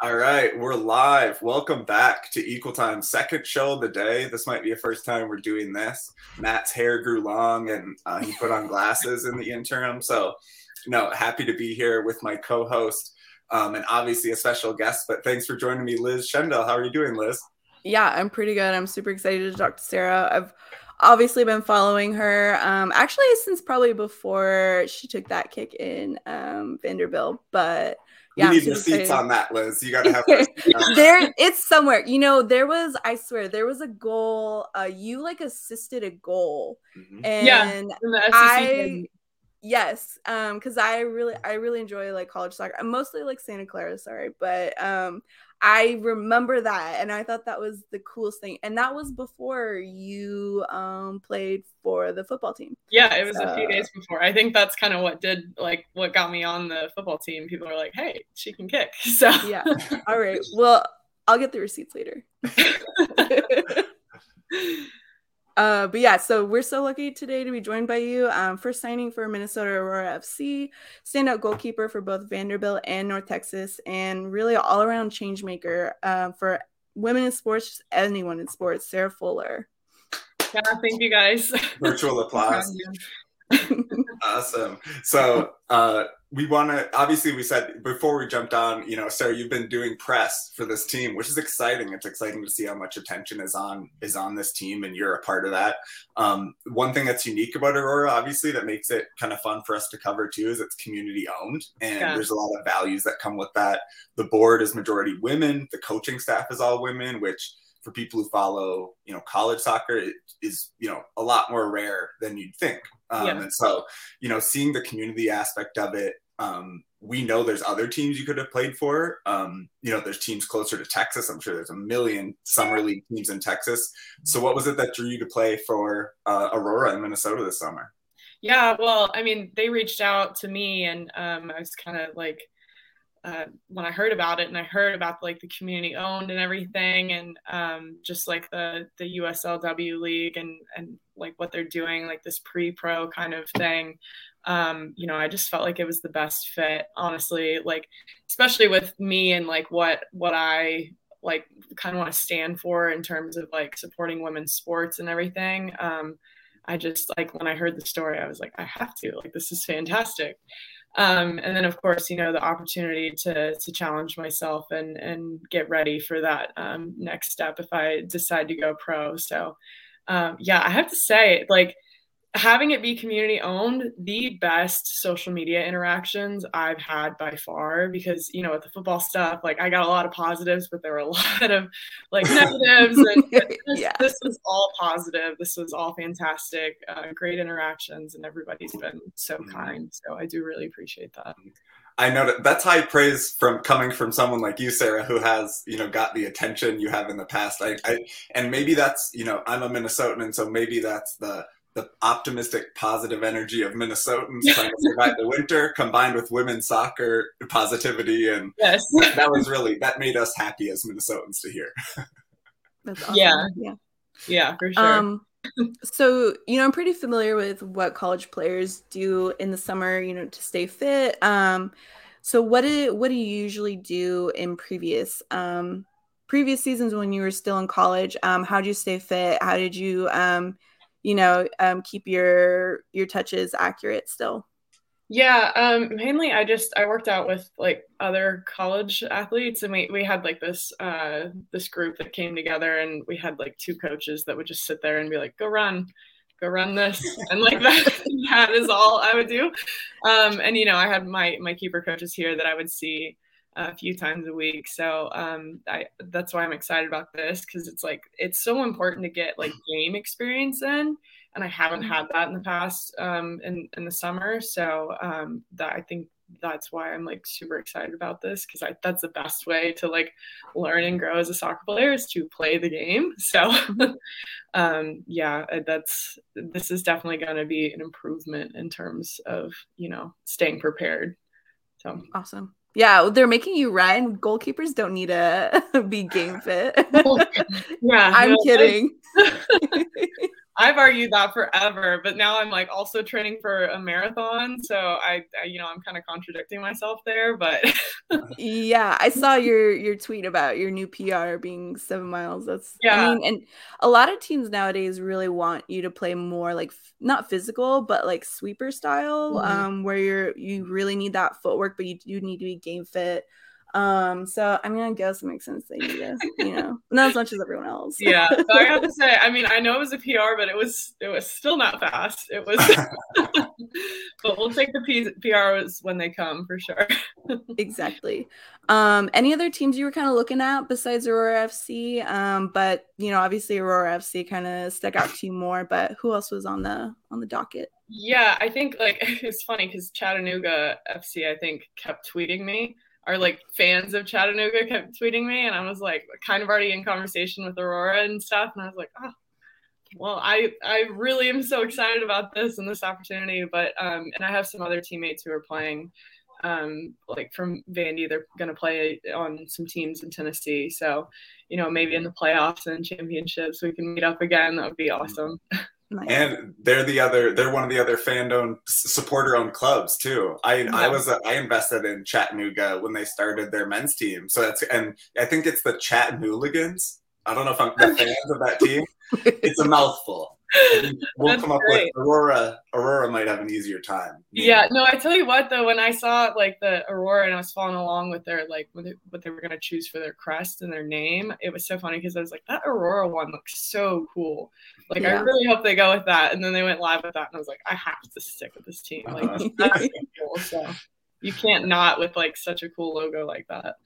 All right, we're live. Welcome back to Equal Time, second show of the day. This might be the first time we're doing this. Matt's hair grew long and uh, he put on glasses in the interim. So, no, happy to be here with my co host um, and obviously a special guest. But thanks for joining me, Liz Shendel. How are you doing, Liz? Yeah, I'm pretty good. I'm super excited to talk to Sarah. I've obviously been following her um, actually since probably before she took that kick in um, Vanderbilt, but yeah, we need receipts on that, Liz. You gotta have there. It's somewhere. You know, there was. I swear, there was a goal. Uh, you like assisted a goal, mm-hmm. and yeah, I. Yes, um, because I really, I really enjoy like college soccer. I'm mostly like Santa Clara, sorry, but um, I remember that and I thought that was the coolest thing. And that was before you um played for the football team. Yeah, it was so. a few days before. I think that's kind of what did like what got me on the football team. People are like, "Hey, she can kick." So Yeah. All right. Well, I'll get the receipts later. Uh, but yeah, so we're so lucky today to be joined by you. Um, first signing for Minnesota Aurora FC, standout goalkeeper for both Vanderbilt and North Texas, and really all around change maker uh, for women in sports, anyone in sports, Sarah Fuller. Yeah, thank you guys. Virtual applause. awesome. So uh, we want to obviously we said before we jumped on, you know, Sarah, you've been doing press for this team, which is exciting. It's exciting to see how much attention is on is on this team, and you're a part of that. Um, one thing that's unique about Aurora, obviously, that makes it kind of fun for us to cover too, is it's community owned, and yeah. there's a lot of values that come with that. The board is majority women. The coaching staff is all women, which for people who follow, you know, college soccer it is, you know, a lot more rare than you'd think. Um, yeah. And so, you know, seeing the community aspect of it, um, we know there's other teams you could have played for. Um, you know, there's teams closer to Texas. I'm sure there's a million summer league teams in Texas. So, what was it that drew you to play for uh, Aurora in Minnesota this summer? Yeah, well, I mean, they reached out to me, and um, I was kind of like, uh, when I heard about it and I heard about like the community owned and everything and um, just like the the USLW league and and like what they're doing like this pre-pro kind of thing um, you know I just felt like it was the best fit honestly like especially with me and like what what I like kind of want to stand for in terms of like supporting women's sports and everything um, I just like when I heard the story I was like I have to like this is fantastic um, and then of course you know the opportunity to to challenge myself and and get ready for that um, next step if i decide to go pro. So um, yeah i have to say like having it be community owned the best social media interactions i've had by far because you know with the football stuff like i got a lot of positives but there were a lot of like negatives and this, yeah. this was all positive this was all fantastic uh, great interactions and everybody's been so mm-hmm. kind so i do really appreciate that I know that that's high praise from coming from someone like you, Sarah, who has you know got the attention you have in the past. I, I and maybe that's you know I'm a Minnesotan, and so maybe that's the the optimistic, positive energy of Minnesotans trying to survive the winter, combined with women's soccer positivity, and yes. that, that, was really that made us happy as Minnesotans to hear. That's awesome. Yeah, yeah, yeah, for sure. Um, so you know, I'm pretty familiar with what college players do in the summer, you know, to stay fit. Um, so what do what do you usually do in previous um previous seasons when you were still in college? Um, how did you stay fit? How did you um you know um, keep your your touches accurate still. Yeah um, mainly i just i worked out with like other college athletes and we, we had like this uh, this group that came together and we had like two coaches that would just sit there and be like go run go run this and like that that is all i would do. Um, and you know i had my my keeper coaches here that i would see a few times a week. So um, I, that's why I'm excited about this because it's like it's so important to get like game experience in, and I haven't mm-hmm. had that in the past um, in in the summer. So um, that I think that's why I'm like super excited about this because I that's the best way to like learn and grow as a soccer player is to play the game. So um, yeah, that's this is definitely going to be an improvement in terms of you know staying prepared. So awesome. Yeah, they're making you run. Goalkeepers don't need to be game fit. yeah, I'm no, kidding. I've argued that forever, but now I'm like also training for a marathon, so I, I you know, I'm kind of contradicting myself there, but yeah, I saw your your tweet about your new PR being 7 miles. That's yeah. I mean, and a lot of teams nowadays really want you to play more like not physical, but like sweeper style mm-hmm. um where you're you really need that footwork, but you do need to be game fit um, so I mean, I guess it makes sense that you you know, not as much as everyone else. yeah, but I have to say, I mean, I know it was a PR, but it was it was still not fast. It was, but we'll take the P- PRs when they come for sure. exactly. Um, any other teams you were kind of looking at besides Aurora FC? Um, but you know, obviously Aurora FC kind of stuck out to you more. But who else was on the on the docket? Yeah, I think like it's funny because Chattanooga FC, I think, kept tweeting me are like fans of Chattanooga kept tweeting me, and I was like kind of already in conversation with Aurora and stuff, and I was like, oh, well, I I really am so excited about this and this opportunity, but um, and I have some other teammates who are playing. Um, like from Vandy, they're going to play on some teams in Tennessee. So, you know, maybe in the playoffs and championships, we can meet up again. That would be awesome. Nice. And they're the other. They're one of the other fan-owned, supporter-owned clubs too. I yeah. I was a, I invested in Chattanooga when they started their men's team. So that's and I think it's the Chattanooligans. I don't know if I'm the fans of that team. It's a mouthful we'll That's come up great. with Aurora. Aurora might have an easier time. Yeah, no, I tell you what though, when I saw like the Aurora and I was following along with their like what they, what they were gonna choose for their crest and their name, it was so funny because I was like, that Aurora one looks so cool. Like yeah. I really hope they go with that. And then they went live with that, and I was like, I have to stick with this team. Like uh-huh. that's cool. So you can't not with like such a cool logo like that.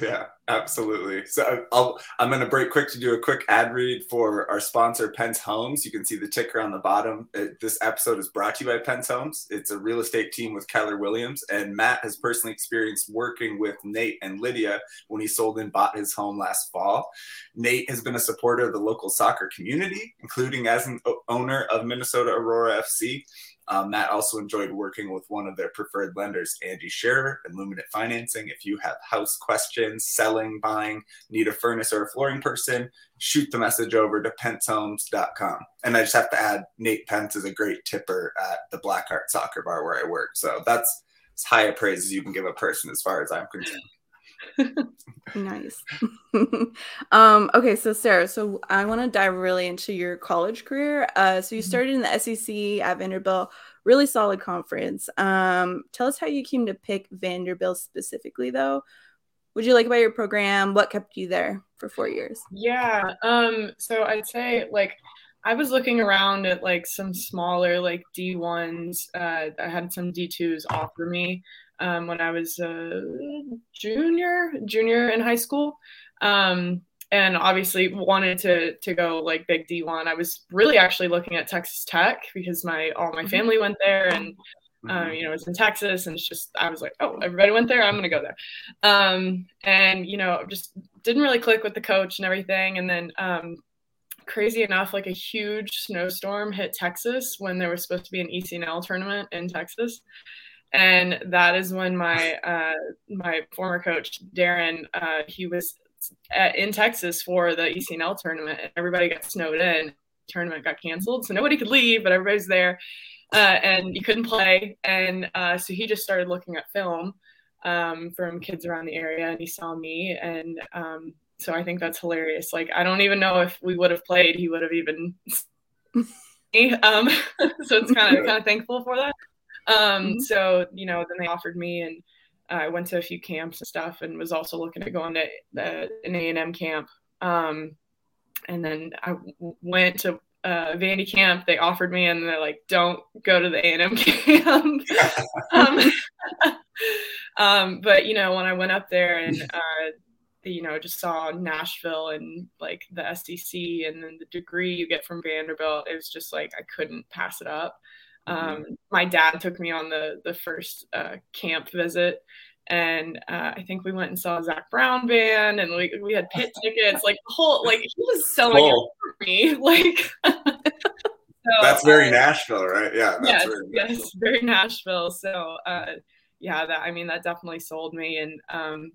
Yeah, absolutely. So I'll, I'm going to break quick to do a quick ad read for our sponsor, Pence Homes. You can see the ticker on the bottom. It, this episode is brought to you by Pence Homes. It's a real estate team with Keller Williams, and Matt has personally experienced working with Nate and Lydia when he sold and bought his home last fall. Nate has been a supporter of the local soccer community, including as an owner of Minnesota Aurora FC. Um, Matt also enjoyed working with one of their preferred lenders, Andy Scherer, and Luminate Financing. If you have house questions, selling, buying, need a furnace or a flooring person, shoot the message over to pencehomes.com. And I just have to add, Nate Pence is a great tipper at the Black Blackheart Soccer Bar where I work. So that's as high a praise as you can give a person as far as I'm concerned nice. um, okay, so Sarah, so I want to dive really into your college career. Uh, so you mm-hmm. started in the SEC at Vanderbilt, really solid conference. Um, tell us how you came to pick Vanderbilt specifically, though. Would you like about your program? What kept you there for four years? Yeah. Um, so I'd say like I was looking around at like some smaller like D ones. Uh, I had some D twos offer me um, when I was a junior, junior in high school. Um, and obviously wanted to to go like big D1. I was really actually looking at Texas Tech because my all my mm-hmm. family went there and um, you know, it's in Texas, and it's just I was like, oh, everybody went there, I'm gonna go there, um, and you know, just didn't really click with the coach and everything, and then um, crazy enough, like a huge snowstorm hit Texas when there was supposed to be an ECNL tournament in Texas, and that is when my uh, my former coach Darren uh, he was at, in Texas for the ECNL tournament, everybody got snowed in. Tournament got canceled, so nobody could leave, but everybody's there, uh, and you couldn't play. And uh, so he just started looking at film um, from kids around the area, and he saw me, and um, so I think that's hilarious. Like I don't even know if we would have played, he would have even. um, so it's kind of kind of thankful for that. Um, mm-hmm. So, you know, then they offered me and I went to a few camps and stuff and was also looking to go into the, an A&M camp. Um, and then I went to uh, Vandy camp. They offered me and they're like, don't go to the A&M camp. um, um, but, you know, when I went up there and, uh, you know, just saw Nashville and like the SEC and then the degree you get from Vanderbilt, it was just like I couldn't pass it up. Mm-hmm. Um, my dad took me on the the first uh, camp visit, and uh, I think we went and saw Zac Brown band, and we we had pit tickets, like the whole like he was selling cool. it for me, like. so, that's very uh, Nashville, right? Yeah. yes, very yes, very Nashville. So, uh, yeah, that I mean, that definitely sold me, and um,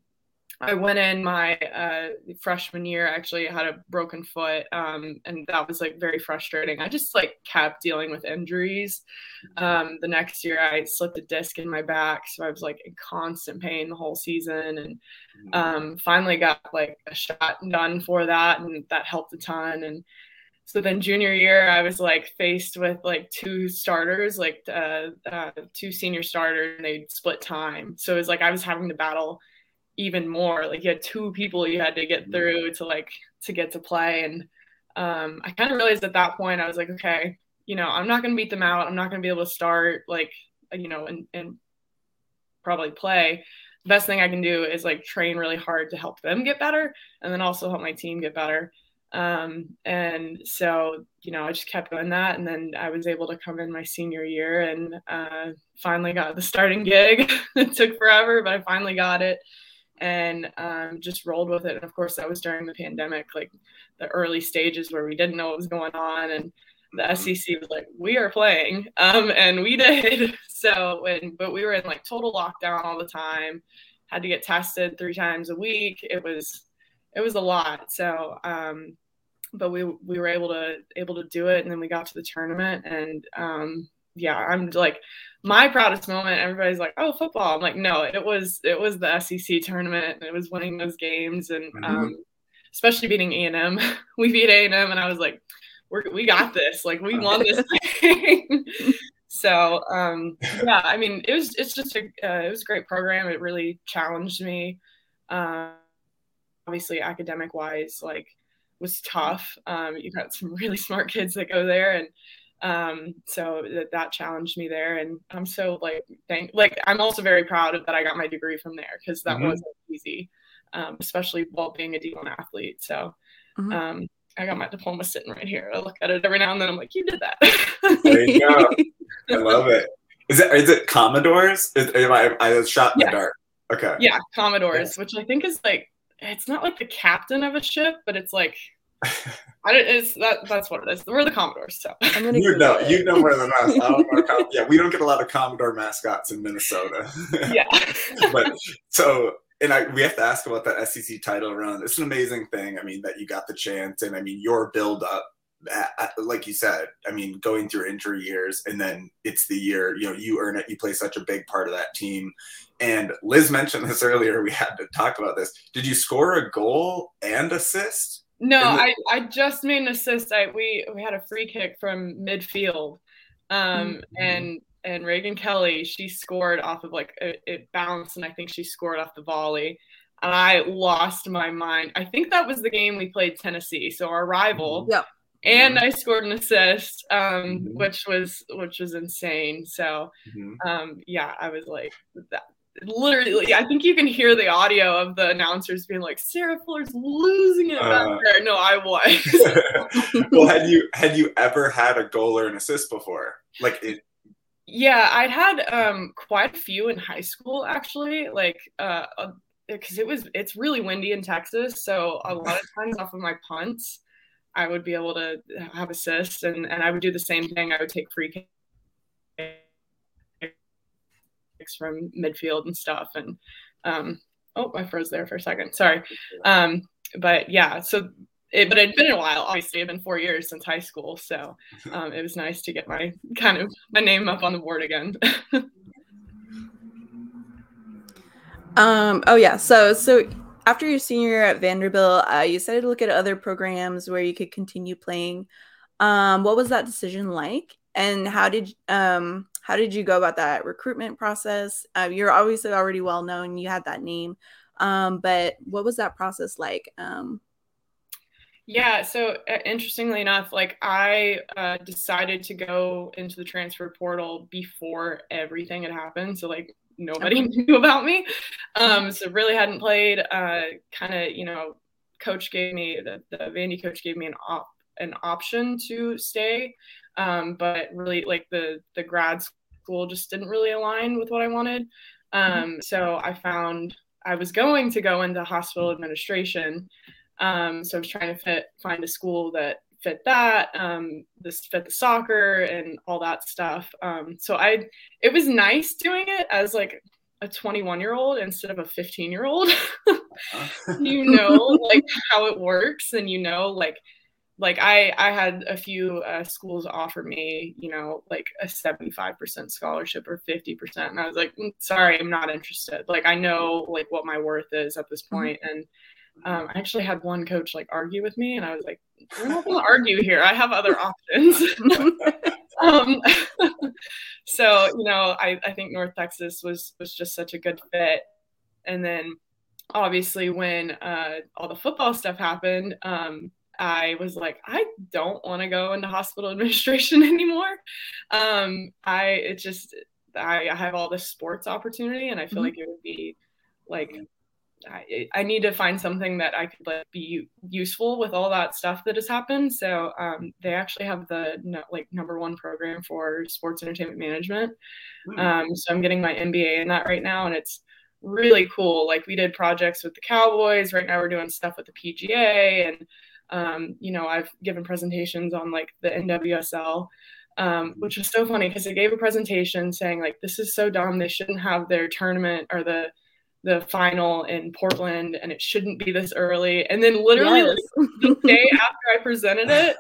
I went in my uh, freshman year. Actually, I had a broken foot, um, and that was like very frustrating. I just like kept dealing with injuries. Um, the next year, I slipped a disc in my back, so I was like in constant pain the whole season, and um, finally got like a shot done for that, and that helped a ton. And so then junior year, I was like faced with like two starters, like uh, uh, two senior starters, and they split time. So it was like I was having to battle even more. Like you had two people you had to get mm-hmm. through to like to get to play. And um, i kind of realized at that point i was like okay you know i'm not going to beat them out. I'm not going to be able to start like you know and, and probably play. The best thing i can do is like train really hard to help them get better and then also help my team get better. Um, and so you know i just kept doing that and then i was able to come in my senior year and uh, finally got the starting gig. It took forever but i finally got it and um, just rolled with it. And of course, that was during the pandemic, like the early stages where we didn't know what was going on, and the mm-hmm. SEC was like, "We are playing," um, and we did. So, when but we were in like total lockdown all the time, had to get tested three times a week. It was it was a lot. So, um, but we we were able to able to do it, and then we got to the tournament, and um, yeah, I'm like my proudest moment. Everybody's like, "Oh, football." I'm like, no, it was it was the SEC tournament. And it was winning those games, and mm-hmm. um, especially beating A and M. we beat A and M, and I was like, "We're we got this! Like we won this thing." so um, yeah, I mean, it was it's just a uh, it was a great program. It really challenged me. Um, obviously, academic wise, like was tough. Um, you got some really smart kids that go there, and um so that that challenged me there and i'm so like thank like i'm also very proud of that i got my degree from there because that mm-hmm. wasn't easy um, especially while being a d1 athlete. So mm-hmm. um i got my diploma sitting right here. I look at it every now and then i'm like you did that. There you go. I love it. Is it is it commodores? Is, am I, I shot in yeah. the dark. Okay. Yeah commodores which i think is like it's not like the captain of a ship but it's like I don't, it's that that's what it is. We're the Commodores, so I'm gonna you know it. you know more than us. Com- yeah, we don't get a lot of Commodore mascots in Minnesota. yeah, but so and I we have to ask about that SEC title run. It's an amazing thing. I mean that you got the chance, and I mean your build up. Like you said, I mean, going through injury years, and then it's the year you know you earn it. You play such a big part of that team, and Liz mentioned this earlier. We had to talk about this. Did you score a goal and assist? No, I, I just made an assist. I we we had a free kick from midfield, um, mm-hmm. and and Reagan Kelly she scored off of like it, it bounced, and I think she scored off the volley. And I lost my mind. I think that was the game we played Tennessee, so our rival. Mm-hmm. Yep. And I scored an assist, um, mm-hmm. which was which was insane. So, mm-hmm. um, yeah, I was like, that, literally i think you can hear the audio of the announcers being like sarah fuller's losing it. Uh, there no i was. Well had you had you ever had a goal or an assist before? Like it yeah i'd had um quite a few in high school actually like uh because uh, it was it's really windy in texas so a lot of times off of my punts i would be able to have assists and and i would do the same thing. I would take free from midfield and stuff. And um, oh, I froze there for a second. Sorry. Um, but yeah, so it, but it'd been a while. Obviously, it'd been four years since high school, so um, it was nice to get my kind of my name up on the board again. um. Oh yeah. So so after your senior year at Vanderbilt, uh, you decided to look at other programs where you could continue playing. Um, what was that decision like, and how did um how did you go about that recruitment process? Uh, you're obviously already well known, you had that name, um, but what was that process like? Um, yeah, so uh, interestingly enough, like I uh, decided to go into the transfer portal before everything had happened. So like nobody knew about me. Um, so really hadn't played. Uh, kind of, you know, coach gave me the, the Vandy coach gave me an op an option to stay, um, but really like the the grad school just didn't really align with what I wanted. Mm-hmm. Um, so I found I was going to go into hospital administration. Um, so I was trying to fit, find a school that fit that, um, this fit the soccer and all that stuff. Um, so I, it was nice doing it as like a 21 year old instead of a 15 year old. you know like how it works and you know like like I I had a few uh, schools offer me, you know, like a 75% scholarship or 50%. And I was like, mm, sorry, I'm not interested. Like I know like what my worth is at this mm-hmm. And um, I actually had one coach like argue with me and I was like, we're not gonna argue here. I have other options. um, so, you know, I, I think North Texas was was just such a good fit. And then obviously when uh, all the football stuff happened, um, I was like, I don't want to go into hospital administration anymore. Um, I it just I, I, have all this sports opportunity, and I feel mm-hmm. like it would be like I, I need to find something that I could like be useful with all that stuff that has happened. So um, they actually have the no, like number one program for sports entertainment management. Mm-hmm. Um, so I'm getting my MBA in that right now, and it's really cool. Like we did projects with the Cowboys. Right now we're doing stuff with the PGA and um, you know, I've given presentations on like the NWSL, um, which was so funny because they gave a presentation saying like this is so dumb. They shouldn't have their tournament or the the final in Portland, and it shouldn't be this early. And then literally yes. like, the day after I presented it,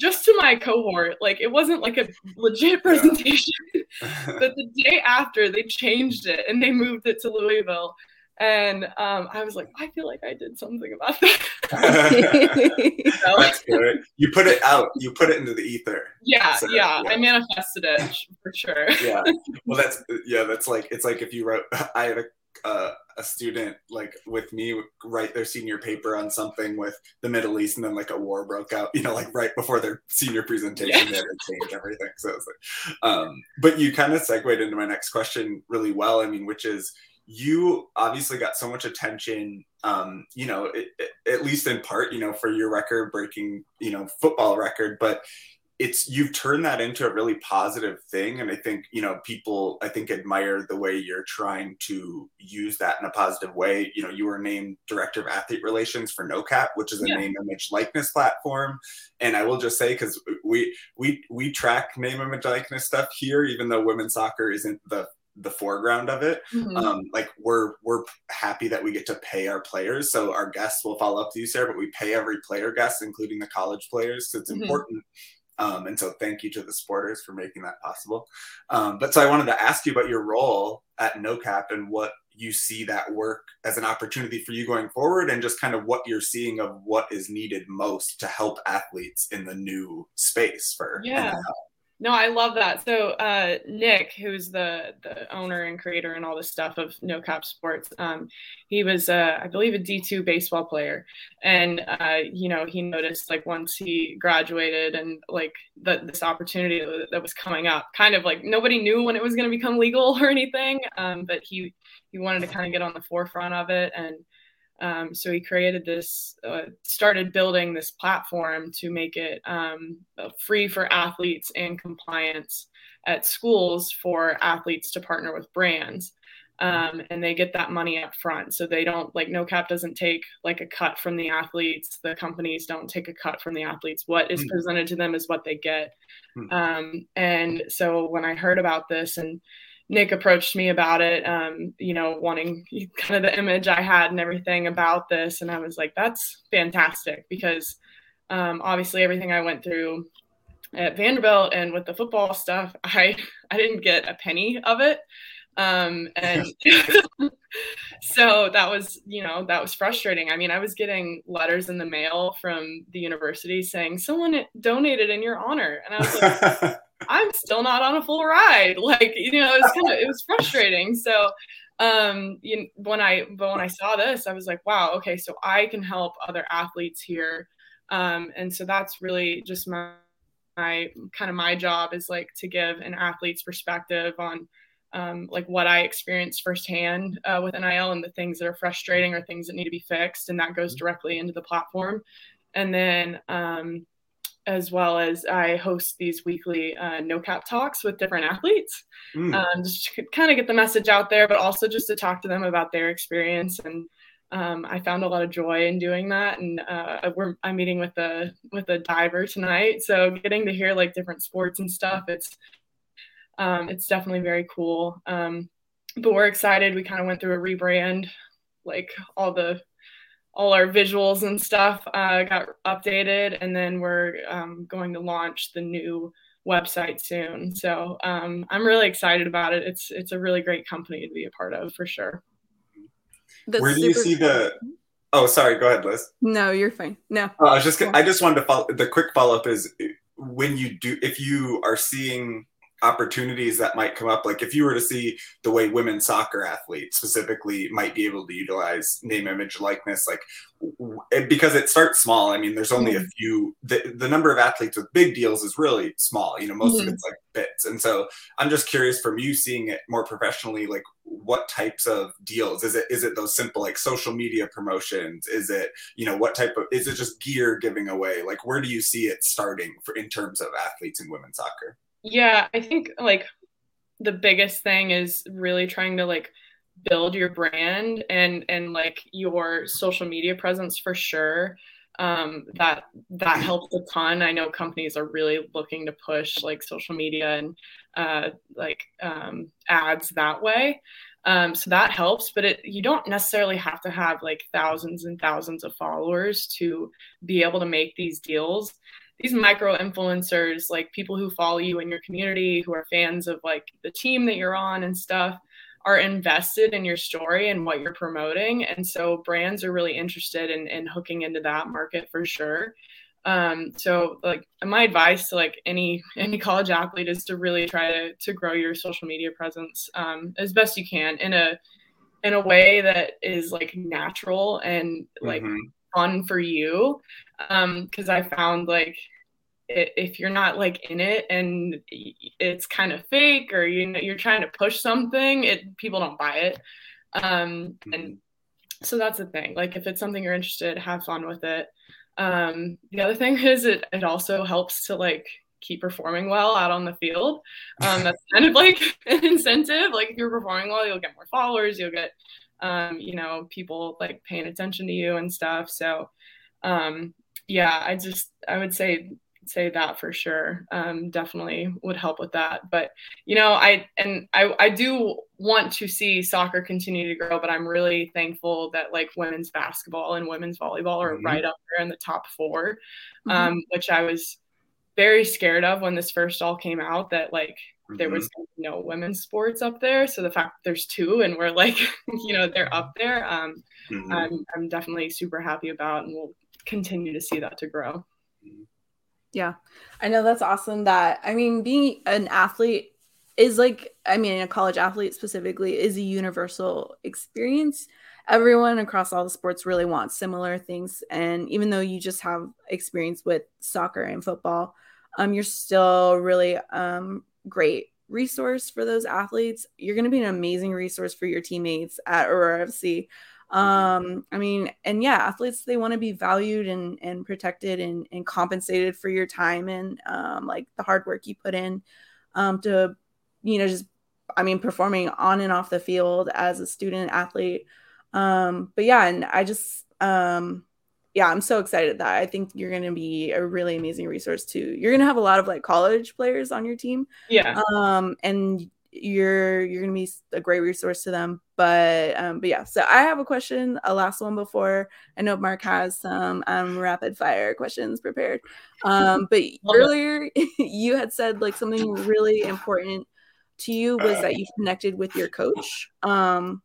just to my cohort, like it wasn't like a legit presentation, but the day after they changed it and they moved it to Louisville and um, I was like, I feel like I did something about that. so, that's good. You put it out. You put it into the ether. Yeah, so, yeah, yeah, I manifested it for sure. yeah. Well, that's yeah. That's like it's like if you wrote. I had a uh, a student like with me write their senior paper on something with the Middle East, and then like a war broke out. You know, like right before their senior presentation, yeah. they had to change everything. So, it's like, um, but you kind of segued into my next question really well. I mean, which is you obviously got so much attention um, you know it, it, at least in part you know for your record breaking you know football record but it's you've turned that into a really positive thing. And i think you know people i think admire the way you're trying to use that in a positive way. You know you were named director of athlete relations for nocap which is a yeah. name image likeness platform. And i will just say because we we we track name image likeness stuff here even though women's soccer isn't the the foreground of it. Mm-hmm. Um, like we're we're happy that we get to pay our players. So our guests will follow up to you, Sarah, but we pay every player guest, including the college players. So it's mm-hmm. important. Um, and so thank you to the supporters for making that possible. Um, but so I wanted to ask you about your role at NoCap and what you see that work as an opportunity for you going forward and just kind of what you're seeing of what is needed most to help athletes in the new space for yeah. No, I love that. So uh, Nick, who's the the owner and creator and all this stuff of No Cap Sports, um, he was, uh, I believe, a D two baseball player, and uh, you know he noticed like once he graduated and like that this opportunity that was coming up, kind of like nobody knew when it was going to become legal or anything, um, but he he wanted to kind of get on the forefront of it and um, so he created this, uh, started building this platform to make it um, free for athletes and compliance at schools for athletes to partner with brands. Um, and they get that money up front. So they don't like no cap doesn't take like a cut from the athletes. The companies don't take a cut from the athletes. What is mm. presented to them is what they get. Mm. Um, and so when I heard about this and Nick approached me about it, um, you know, wanting kind of the image I had and everything about this. And I was like, that's fantastic because um, obviously everything I went through at Vanderbilt and with the football stuff, I, I didn't get a penny of it. Um, and so that was, you know, that was frustrating. I mean, I was getting letters in the mail from the university saying someone donated in your honor. And I was like, I'm still not on a full ride. Like, you know, it was kind of it was frustrating. So um you know, when I but when I saw this, I was like, wow, okay, so I can help other athletes here. Um, and so that's really just my my kind of my job is like to give an athlete's perspective on um, like what I experienced firsthand uh, with NIL and the things that are frustrating or things that need to be fixed, and that goes mm-hmm. directly into the platform. And then um, as well as I host these weekly uh, no cap talks with different athletes, mm. um, just to kind of get the message out there, but also just to talk to them about their experience. And um, I found a lot of joy in doing that. And uh, we're I'm meeting with a with a diver tonight, so getting to hear like different sports and stuff. It's um, it's definitely very cool. Um, but we're excited. We kind of went through a rebrand, like all the all our visuals and stuff uh, got updated, and then we're um, going to launch the new website soon. So um, I'm really excited about it. It's it's a really great company to be a part of for sure. That's Where do you see the? Oh, sorry. Go ahead, Liz. No, you're fine. No. Uh, I was just. I just wanted to follow. The quick follow up is when you do, if you are seeing opportunities that might come up. Like if you were to see the way women soccer athletes specifically might be able to utilize name image likeness like because it starts small. I mean there's only mm-hmm. a few the, the number of athletes with big deals is really small you know most mm-hmm. of it's like bits. And so i'm just curious from you seeing it more professionally like what types of deals? Is it is it those simple like social media promotions? Is it you know what type of is it just gear giving away? Like where do you see it starting for in terms of athletes in women's soccer yeah, I think like the biggest thing is really trying to like build your brand and and like your social media presence for sure um, that that helps a ton. I know companies are really looking to push like social media and uh, like um, ads that way. Um, so that helps, but it you don't necessarily have to have like thousands and thousands of followers to be able to make these deals these micro influencers, like people who follow you in your community, who are fans of like the team that you're on and stuff, are invested in your story and what you're promoting. And so brands are really interested in, in hooking into that market for sure. Um, so like my advice to like any any college athlete is to really try to to grow your social media presence um, as best you can in a in a way that is like natural and like mm-hmm fun for you because um, i found like if you're not like in it and it's kind of fake or you know you're trying to push something it people don't buy it. Um and mm-hmm. so that's the thing like if it's something you're interested have fun with it. Um the other thing is it it also helps to like keep performing well out on the field. Um that's kind of like an incentive like if you're performing well you'll get more followers you'll get um, you know, people like paying attention to you and stuff. So, um, yeah, I just, I would say, say that for sure. Um, definitely would help with that. But, you know, I, and I, I do want to see soccer continue to grow, but I'm really thankful that like women's basketball and women's volleyball are mm-hmm. right up there in the top 4 mm-hmm. um, which I was very scared of when this first all came out that like. There was mm-hmm. no women's sports up there. So the fact that there's two and we're like, you know, they're up there, um, mm-hmm. I'm, I'm definitely super happy about and we'll continue to see that to grow. Yeah, I know that's awesome. That I mean, being an athlete is like, I mean, a college athlete specifically is a universal experience. Everyone across all the sports really wants similar things. And even though you just have experience with soccer and football, um, you're still really um, great resource for those athletes. You're going to be an amazing resource for your teammates at Aurora FC. Um, I mean, and yeah, athletes they want to be valued and and protected and, and compensated for your time and um, like the hard work you put in um, to, you know, just I mean, performing on and off the field as a student athlete. Um, but yeah, and I just um yeah, I'm so excited that I think you're going to be a really amazing resource too. You're going to have a lot of like college players on your team. Yeah. Um, and you're you're going to be a great resource to them. But um, but yeah. So I have a question, a last one before I know Mark has some um rapid fire questions prepared. Um, but earlier you had said like something really important to you was that you connected with your coach. Um,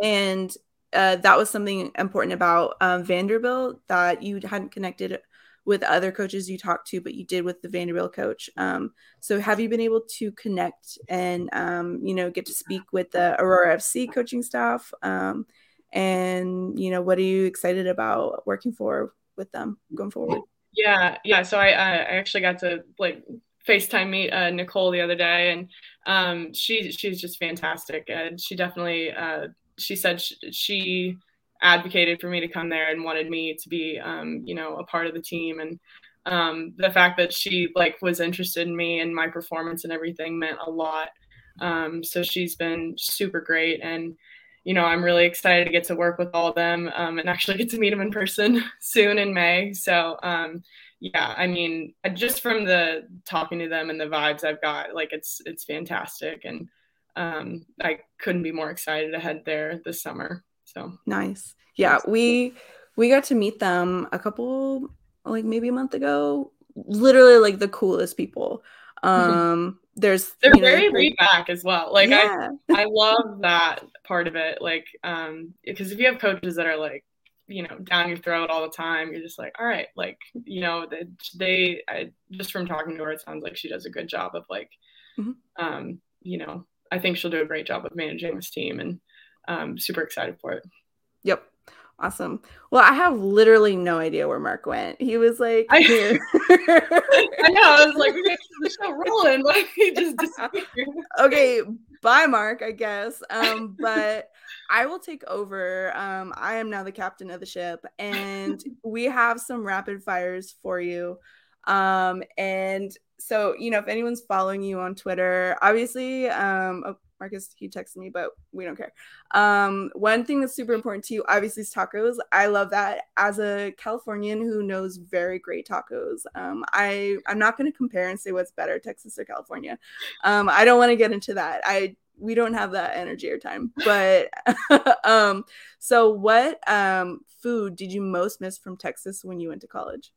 and uh, that was something important about um, Vanderbilt that you hadn't connected with other coaches you talked to, but you did with the Vanderbilt coach. Um, so have you been able to connect and um, you know get to speak with the Aurora FC coaching staff? Um, and you know what are you excited about working for with them going forward? Yeah, yeah. So I I actually got to like FaceTime meet uh, Nicole the other day, and um, she she's just fantastic, and she definitely uh, she said she, she, advocated for me to come there and wanted me to be, um, you know, a part of the team. And um, the fact that she like was interested in me and my performance and everything meant a lot. Um, so she's been super great. And, you know, I'm really excited to get to work with all of them um, and actually get to meet them in person soon in May. So, um, yeah, I mean, just from the talking to them and the vibes I've got, like it's it's fantastic. And um, I couldn't be more excited to head there this summer. So nice. Yeah, we we got to meet them a couple, like maybe a month ago. Literally, like the coolest people. Um, there's they're very know, laid back as well. Like yeah. I, I love that part of it. Like, um, because if you have coaches that are like, you know, down your throat all the time, you're just like, all right, like, you know, they, they I, just from talking to her, it sounds like she does a good job of like, mm-hmm. um, you know, I think she'll do a great job of managing this team, and um, super excited for it. Yep. Awesome. Well, I have literally no idea where Mark went. He was like, I, here. I know. I was like, the show rolling. Like he just disappeared. okay, bye, Mark. I guess. Um, but I will take over. Um, I am now the captain of the ship, and we have some rapid fires for you. Um, and so you know, if anyone's following you on Twitter, obviously, um, oh, Marcus, he texted me, but we don't care. Um, one thing that's super important to you, obviously, is tacos. I love that. As a Californian who knows very great tacos, um, I I'm not going to compare and say what's better, Texas or California. Um, I don't want to get into that. I we don't have that energy or time. But um, so what um food did you most miss from Texas when you went to college?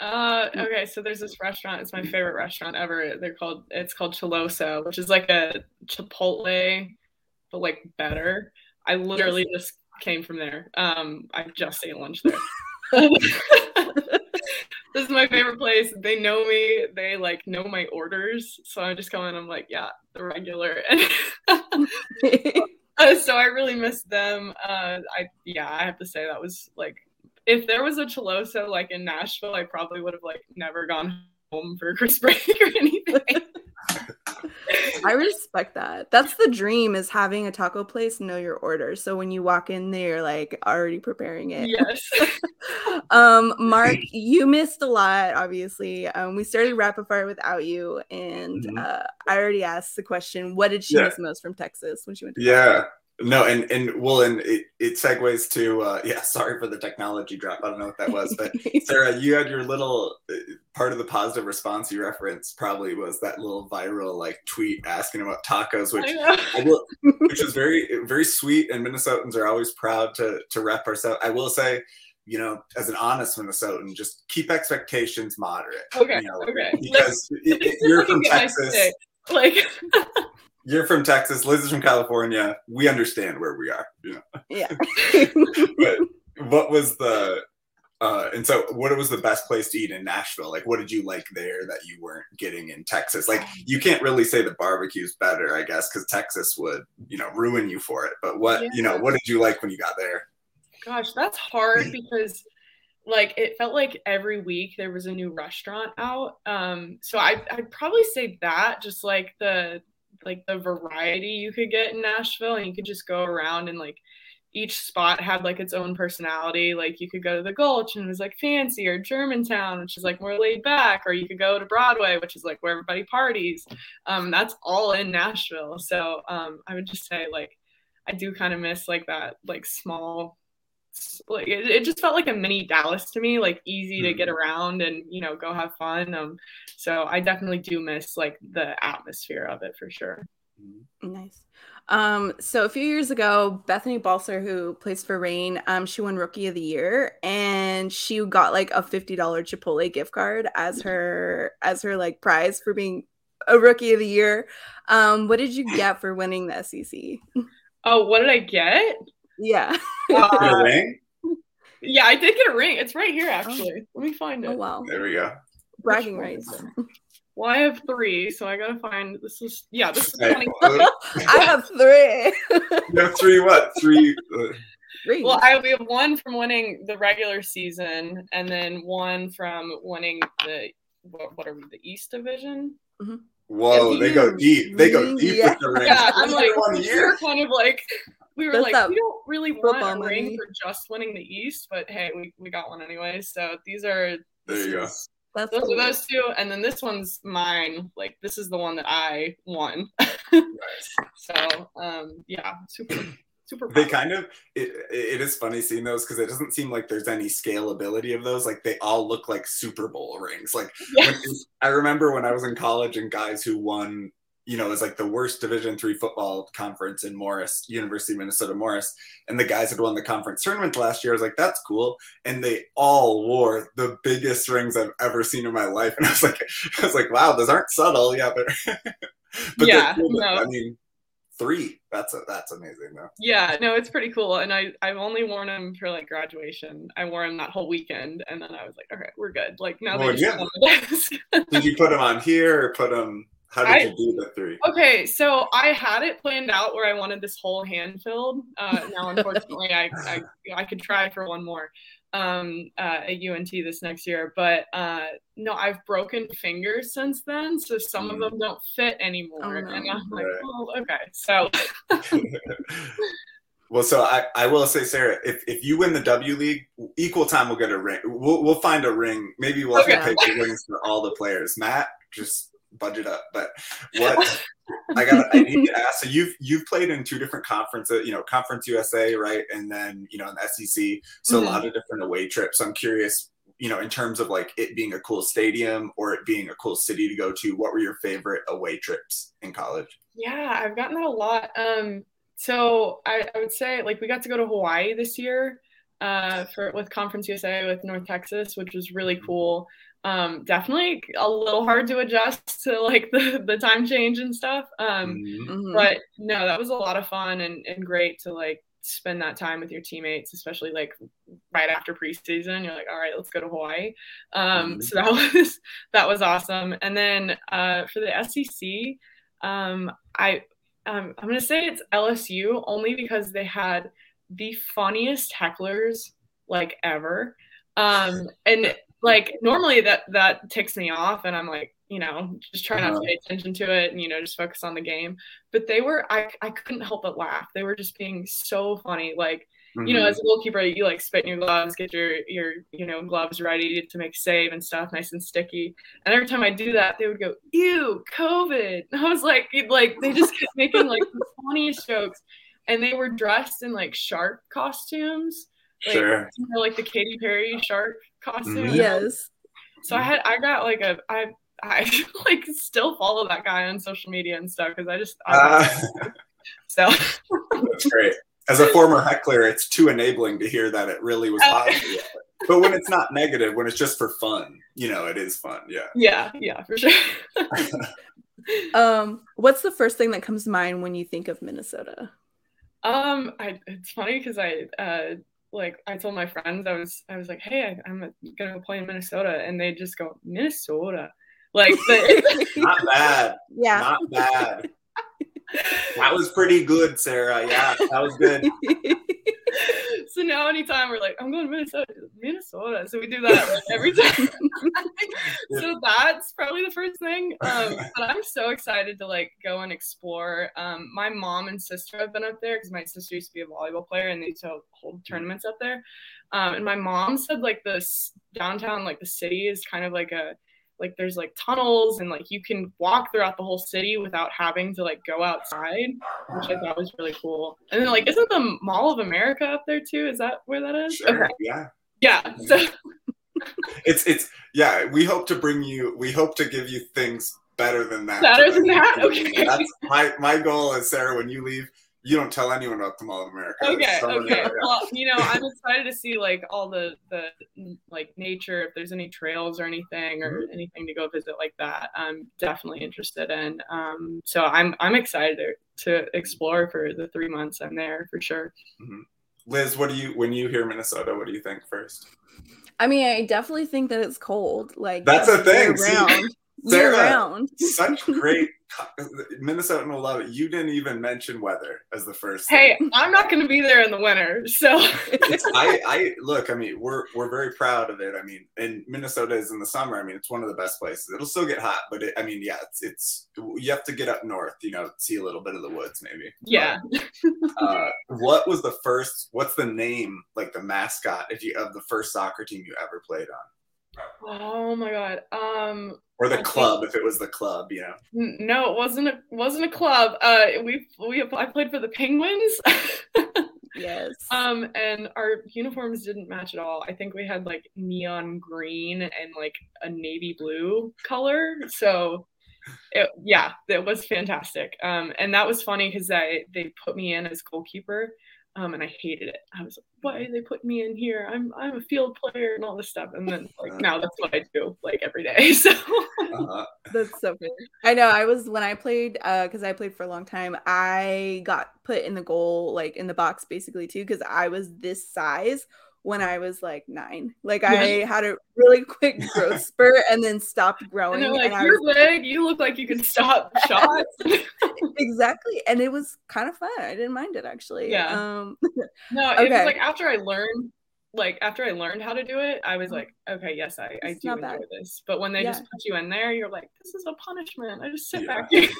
Uh, okay, so there's this restaurant. It's my favorite restaurant ever. They're called. It's called Choloso, which is like a Chipotle, but like better. I literally yes. just came from there. Um, I just ate lunch there. this is my favorite place. They know me. They like know my orders. So I just go in. I'm like, yeah, the regular. uh, so I really miss them. Uh, I yeah, I have to say that was like if there was a Choloso like in Nashville, I probably would have like never gone home for Chris break or anything. I respect that. That's the dream is having a taco place know your order. So when you walk in there, like already preparing it. Yes. um, Mark, you missed a lot, obviously. Um, we started rapid fire without you, and mm-hmm. uh, I already asked the question, what did she yeah. miss most from Texas when she went to Yeah no and and well and it, it segues to uh yeah sorry for the technology drop i don't know what that was but sarah you had your little uh, part of the positive response you referenced probably was that little viral like tweet asking about tacos which I will, which is very very sweet and minnesotans are always proud to to rep ourselves i will say you know, as an honest Minnesotan, just keep expectations moderate. Okay. You know, okay. Because like, you're from Texas. Like you're from Texas, Liz is from California. We understand where we are. You know? Yeah. but what was the uh, and so what was the best place to eat in Nashville? Like what did you like there that you weren't getting in Texas? Like you can't really say the barbecue's better, I guess, because Texas would, you know, ruin you for it. But what, yeah. you know, what did you like when you got there? Gosh, that's hard because like it felt like every week there was a new restaurant out. Um, so I I'd probably say that just like the like the variety you could get in Nashville and you could just go around and like each spot had like its own personality. Like you could go to the Gulch and it was like fancy, or Germantown, which is like more laid back, or you could go to Broadway, which is like where everybody parties. Um, that's all in Nashville. So um, I would just say like I do kind of miss like that like small like it, it, just felt like a mini Dallas to me, like easy to get mm-hmm. around and you know go have fun. Um, so I definitely do miss like the atmosphere of it for sure. Mm-hmm. Nice. Um, so a few years ago, Bethany Balcer, who plays for Reign, um, she won Rookie of the Year, and she got like a fifty dollar Chipotle gift card as her as her like prize for being a Rookie of the Year. Um, what did you get for winning the SEC? Oh, what did I get? Yeah. Uh, ring? Yeah, I did get a ring. It's right here, actually. Let me find it. Oh, wow. There we go. Bragging rights. Well, I have three, so I gotta find. This is yeah. This is twenty. I have three. you have three. What three? Uh... Well, I we have one from winning the regular season, and then one from winning the what, what are we? The East Division. Mm-hmm. Whoa, they go deep. They go deep yeah. with the rings. Yeah, I'm like, one year. kind of like we were That's like, we don't really want a money. ring for just winning the East, but hey, we, we got one anyway. So these are there you go. That's those cool. are those two, and then this one's mine. Like this is the one that I won. so um, yeah, super. Super they kind of it, it is funny seeing those because it doesn't seem like there's any scalability of those like they all look like super bowl rings like yes. when, i remember when i was in college and guys who won you know, it was like the worst Division three football conference in Morris, University of Minnesota Morris, and the guys had won the conference tournament last year. I was like, that's cool, and they all wore the biggest rings I've ever seen in my life, and I was like, I was like, wow, those aren't subtle, yeah, but but yeah, cool, no. I mean, three. That's a, that's amazing though. Yeah, no, it's pretty cool. And I I've only worn them for like graduation. I wore them that whole weekend, and then I was like, all right, we're good. Like now well, they just yeah. on the desk. did you put them on here or put them? How did I, you do the three? Okay, so I had it planned out where I wanted this whole hand filled. Uh, now, unfortunately, I, I I could try for one more um, uh, at UNT this next year. But uh, no, I've broken fingers since then, so some mm. of them don't fit anymore. Oh, no. And I'm like, oh, okay. So. well, so I, I will say, Sarah, if, if you win the W League, equal time we'll get a ring. We'll, we'll find a ring. Maybe we'll okay. have to pay rings for all the players. Matt, just budget up. But what I got, I need to ask. So you've you've played in two different conferences, you know, Conference USA, right, and then you know, in the SEC. So mm-hmm. a lot of different away trips. So I'm curious, you know, in terms of like it being a cool stadium or it being a cool city to go to. What were your favorite away trips in college? Yeah, I've gotten that a lot. Um, so I, I would say like we got to go to Hawaii this year uh, for with Conference USA with North Texas, which was really mm-hmm. cool um, definitely a little hard to adjust to like the, the time change and stuff. Um, mm-hmm. mm-hmm. But no, that was a lot of fun and, and great to like spend that time with your teammates, especially like right after preseason. You're like, all right, let's go to Hawaii. Um, mm-hmm. So that was that was awesome. And then uh, for the SEC, um, I um, I'm gonna say it's LSU only because they had the funniest hecklers like ever. Um, and like normally that that ticks me off and i'm like you know just try not to uh-huh. pay attention to it and you know just focus on the game but they were i i couldn't help but laugh they were just being so funny like mm-hmm. you know mm-hmm. as a goalkeeper you like spit in your gloves get your your you know gloves ready to make save and stuff nice and sticky and every time i do that they would go ew covid and i was like like they just kept making like the funniest jokes and they were dressed in like shark costumes like, sure. You know, like the Katy Perry shark costume. Mm-hmm. Yes. So I had I got like a I I like still follow that guy on social media and stuff because I just I, uh, so that's great. As a former heckler, it's too enabling to hear that it really was positive. but when it's not negative, when it's just for fun, you know, it is fun. Yeah. Yeah, yeah, for sure. um, what's the first thing that comes to mind when you think of Minnesota? Um, I, it's funny because I uh, like I told my friends I was I was like, hey, I, am gonna go play in Minnesota, and they just go Minnesota, like the- not bad, yeah, not bad. that was pretty good, Sarah. Yeah, that was good. so now anytime we're like, I'm going to Minnesota, Minnesota. So we do that every time. so that's probably the first thing. Um, but I'm so excited to like go and explore. Um, my mom and sister have been up there because my sister used to be a volleyball player and they used to hold tournaments up there. Um, and my mom said like this downtown, like the city is kind of like a like there's like tunnels and like you can walk throughout the whole city without having to like go outside which i thought was really cool. And then like isn't the mall of america up there too? Is that where that is? Sure, okay. yeah. Yeah so it's it's yeah we hope to bring you we hope to give you things better than that. Better than that? Okay. that's my my goal is sarah when you leave you don't tell anyone about the Mall of America. Okay, okay. Well, you know, I'm excited to see like all the the like nature. If there's any trails or anything or mm-hmm. anything to go visit like that, I'm definitely interested in. Um, so I'm I'm excited to explore for the three months I'm there for sure. Mm-hmm. Liz, what do you when you hear Minnesota? What do you think first? I mean, I definitely think that it's cold. Like that's a thing. Around. Sarah, year round. such great Minnesota will love it. You didn't even mention weather as the first. Hey, thing. I'm not going to be there in the winter, so. I, I look. I mean, we're we're very proud of it. I mean, and Minnesota is in the summer. I mean, it's one of the best places. It'll still get hot, but it, I mean, yeah, it's it's you have to get up north. You know, see a little bit of the woods, maybe. Yeah. But, uh, what was the first? What's the name, like the mascot, if you of the first soccer team you ever played on? Oh my god. Um or the I club think, if it was the club, you know. No, it wasn't a wasn't a club. Uh we we I played for the Penguins. yes. Um and our uniforms didn't match at all. I think we had like neon green and like a navy blue color. So it, yeah, it was fantastic. Um, and that was funny because they they put me in as goalkeeper, um, and I hated it. I was like, why are they putting me in here? I'm I'm a field player and all this stuff. And then like uh-huh. now that's what I do like every day. So uh-huh. that's so good. I know. I was when I played uh because I played for a long time. I got put in the goal like in the box basically too because I was this size when I was like nine. Like yeah. I had a really quick growth spurt and then stopped growing. And like, and you're was, big, you look like you can stop shots. exactly. And it was kind of fun. I didn't mind it actually. Yeah. Um, no, it was like after I learned like after I learned how to do it, I was mm-hmm. like, okay, yes, I, I do enjoy bad. this. But when they yeah. just put you in there, you're like, this is a punishment. I just sit yeah. back here.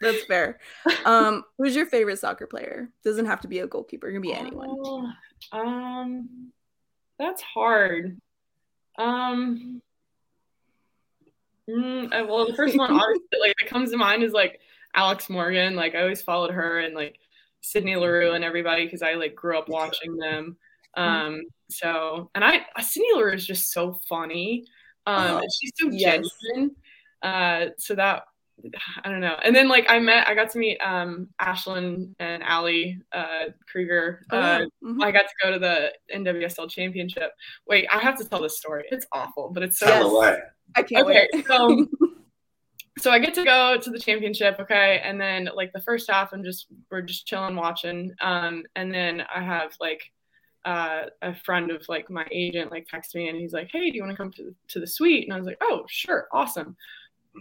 That's fair. Um, who's your favorite soccer player? Doesn't have to be a goalkeeper. It can be anyone. Oh, um, that's hard. Um, mm, uh, well, the first one obviously like that comes to mind is like Alex Morgan. Like I always followed her and like Sydney Leroux and everybody because I like grew up watching them. Mm-hmm. Um, so and I Sydney Leroux is just so funny. Um, uh, she's so yes. genuine. Uh, so that I don't know. And then like I met, I got to meet um Ashlyn and Ali uh Krieger. Oh, uh, mm-hmm. I got to go to the NWSL championship. Wait, I have to tell this story. It's awful, but it's so yes. I can't okay, wait. so so I get to go to the championship, okay, and then like the first half, I'm just we're just chilling, watching, um, and then I have like uh, a friend of like my agent like text me and he's like, hey, do you want to come to to the suite? And I was like, oh, sure, awesome.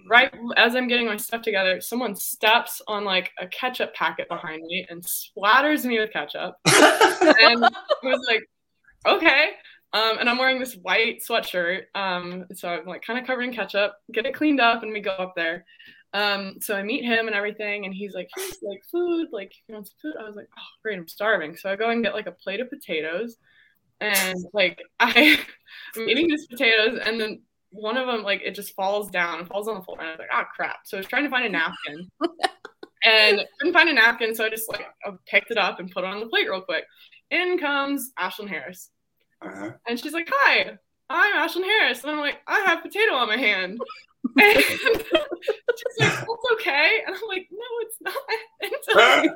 Right as I'm getting my stuff together, someone steps on like a ketchup packet behind me and splatters me with ketchup, and I was like, okay. Um, and I'm wearing this white sweatshirt. Um, so I'm like kind of covered in ketchup, get it cleaned up, and we go up there. Um, so I meet him and everything, and he's like, here's like food, like you want some food? I was like, oh great, I'm starving. So I go and get like a plate of potatoes, and like I, I'm eating these potatoes, and then one of them like it just falls down and falls on the floor, and I was like, oh crap. So I was trying to find a napkin, and couldn't find a napkin, so I just like I picked it up and put it on the plate real quick. In comes Ashlyn Harris. Uh-huh. And she's like, Hi, I'm Ashlyn Harris. And I'm like, I have potato on my hand. and she's like, It's okay. And I'm like, No, it's not. And so I,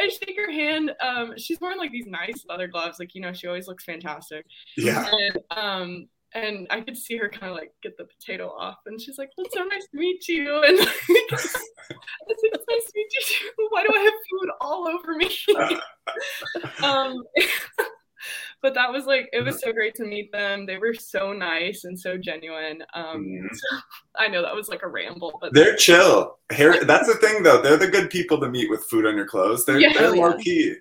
I shake her hand. Um, she's wearing like these nice leather gloves. Like, you know, she always looks fantastic. Yeah. And um, and I could see her kind of like get the potato off, and she's like, "Well, it's so nice to meet you." And like, it's, it's nice to meet you too. Why do I have food all over me? um, but that was like it was so great to meet them. They were so nice and so genuine. Um, mm. so, I know that was like a ramble, but they're chill. Here, that's the thing though. They're the good people to meet with food on your clothes. They're yeah. they're more key.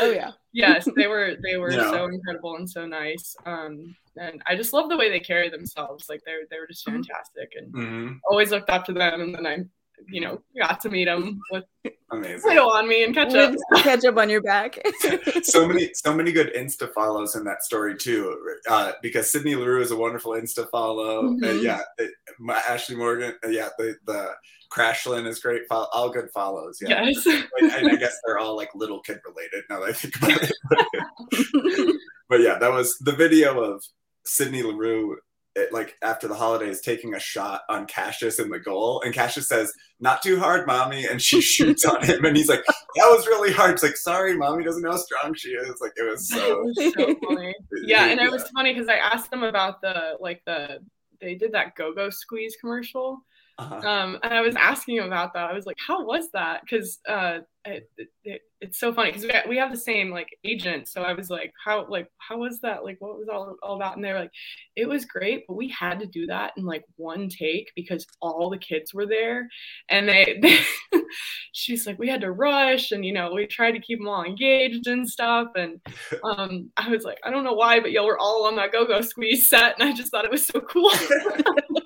Oh yeah. Yes, they were they were so incredible and so nice. Um, and I just love the way they carry themselves. Like they're they were just mm-hmm. fantastic, and mm-hmm. always looked up to them. And then I you know, got to meet him with Amazing. on me and catch up. catch up on your back. so many, so many good Insta follows in that story too. Uh, because Sydney Leroux is a wonderful Insta follow. Mm-hmm. And yeah, it, my, Ashley Morgan. Uh, yeah, the the Krashlyn is great. all good follows. Yeah. Yes. and I guess they're all like little kid related now that I think about it. but yeah, that was the video of Sydney Leroux it, like after the holidays taking a shot on Cassius in the goal, and Cassius says, "Not too hard, mommy," and she shoots on him, and he's like, "That was really hard." It's like, "Sorry, mommy doesn't know how strong she is." Like it was so, was so funny. yeah, and it was funny because I asked them about the like the they did that GoGo squeeZ commercial. Uh-huh. Um, and I was asking him about that. I was like, "How was that?" Because uh, it, it, it's so funny because we, we have the same like agent so i was like how like how was that? Like what was all, all about? And they were like it was great but we had to do that in like one take because all the kids were there. And they, they she's like we had to rush and you know we tried to keep them all engaged and stuff. And um i was like i don't know why but y'all were all on that GoGo squeeZ set and i just thought it was so cool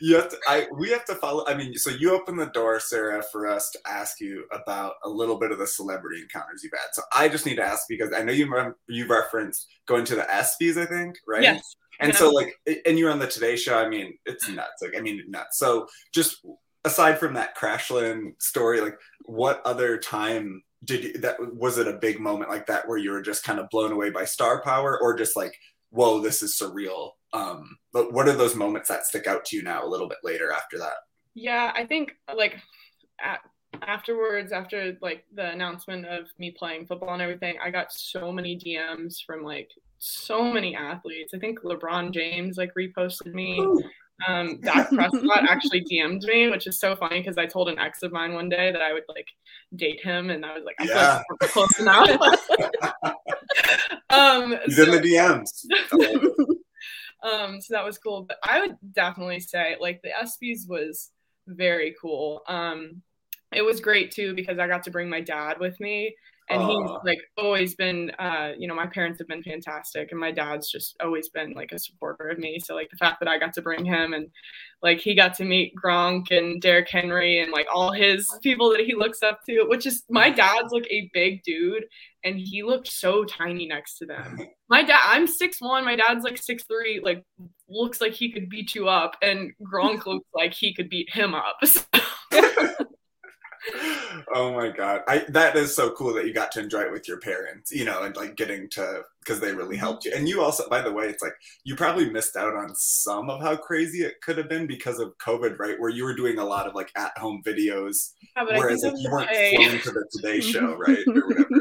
you have to i we have to follow i mean so you open the door sarah for us to ask you about a little bit of the celebrity encounters you've had. So i just need to ask because i know you rem- you referenced going to the ESPYs i think right? Yes. And yeah. so like and you're on the today show. I mean it's nuts. Like i mean nuts. So just aside from that Krashlyn story like what other time did you, that was it a big moment like that where you were just kind of blown away by star power or just like whoa this is surreal um, but what are those moments that stick out to you now a little bit later after that? Yeah, I think like at, afterwards, after like the announcement of me playing football and everything, I got so many DMs from like so many athletes. I think LeBron James like reposted me. Um, Dak Prescott actually DM'd me, which is so funny because I told an ex of mine one day that I would like date him, and I was like, I yeah. feel like close enough. um, He's so, in the DMs. Um, so that was cool. But I would definitely say like the ESPYS was very cool. Um, it was great too because I got to bring my dad with me and he's like always been uh you know my parents have been fantastic and my dad's just always been like a supporter of me. So like the fact that i got to bring him and like he got to meet gronk and Derrick henry and like all his people that he looks up to which is my dad's like a big dude and he looked so tiny next to them. My dad i'm six one my dad's like six three like looks like he could beat you up and gronk looks like he could beat him up oh my god i that is so cool that you got to enjoy it with your parents you know and like getting to because they really mm-hmm. helped you and you also by the way it's like you probably missed out on some of how crazy it could have been because of covid right where you were doing a lot of like at home videos yeah, whereas like, you weren't okay. flown to the today show right or whatever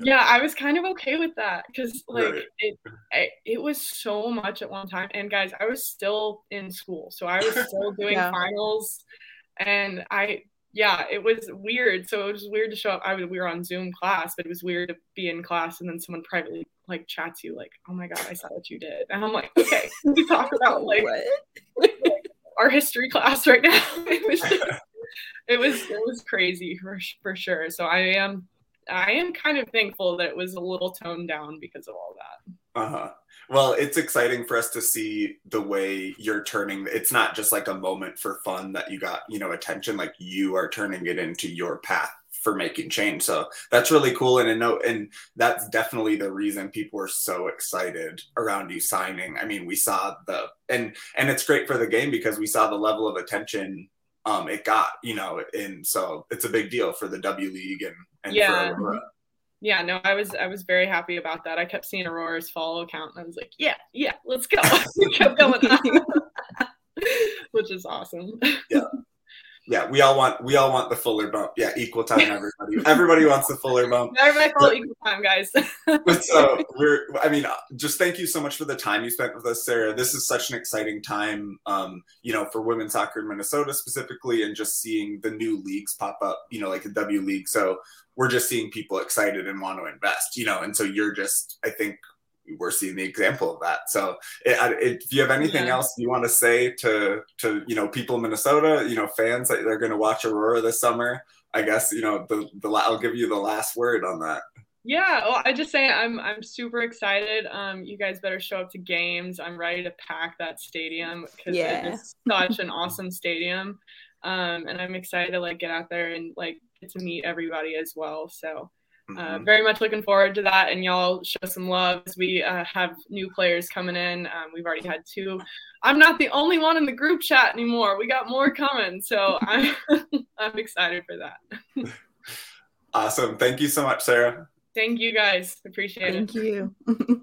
yeah i was kind of okay with that because like right. it I, it was so much at one time and guys i was still in school so i was still doing yeah. finals and i yeah, it was weird. So it was weird to show up. I was, we were on Zoom class, but it was weird to be in class and then someone privately like chats you like, "Oh my god, I saw what you did," and I'm like, "Okay, we talk about like, like, our history class right now." it was, it was, it was crazy for for sure. So I am, I am kind of thankful that it was a little toned down because of all that. Uh huh. Well, it's exciting for us to see the way you're turning. It's not just like a moment for fun that you got, you know, attention. Like you are turning it into your path for making change. So that's really cool. And no, and that's definitely the reason people were so excited around you signing. I mean, we saw the and and it's great for the game because we saw the level of attention um it got, you know, and so it's a big deal for the W League and and yeah. for yeah, no, I was I was very happy about that. I kept seeing Aurora's follow account and I was like, yeah, yeah, let's go. kept going, which is awesome. Yeah yeah, we all want we all want the fuller bump. Yeah, equal time. Everybody, everybody wants the fuller bump. Everybody call equal time, guys. but so we're. I mean, just thank you so much for the time you spent with us, Sarah. This is such an exciting time, um, you know, for women's soccer in Minnesota specifically, and just seeing the new leagues pop up. You know, like the W League. So we're just seeing people excited and want to invest. You know, and so you're just, I think, we're seeing the example of that. So, it, if you have anything yeah. else you want to say to to you know people in Minnesota, you know fans that they're going to watch Aurora this summer, I guess you know the the I'll give you the last word on that. Yeah, well, I just say I'm I'm super excited. Um, you guys better show up to games. I'm ready to pack that stadium because yeah. it's such an awesome stadium. Um, and I'm excited to like get out there and like get to meet everybody as well. So uh, mm-hmm. very much looking forward to that, and y'all show some love as we uh, have new players coming in. Um, we've already had two. I'm not the only one in the group chat anymore. We got more coming, so I'm I'm excited for that. awesome! Thank you so much, Sarah. Thank you, guys. Appreciate Thank it. Thank you.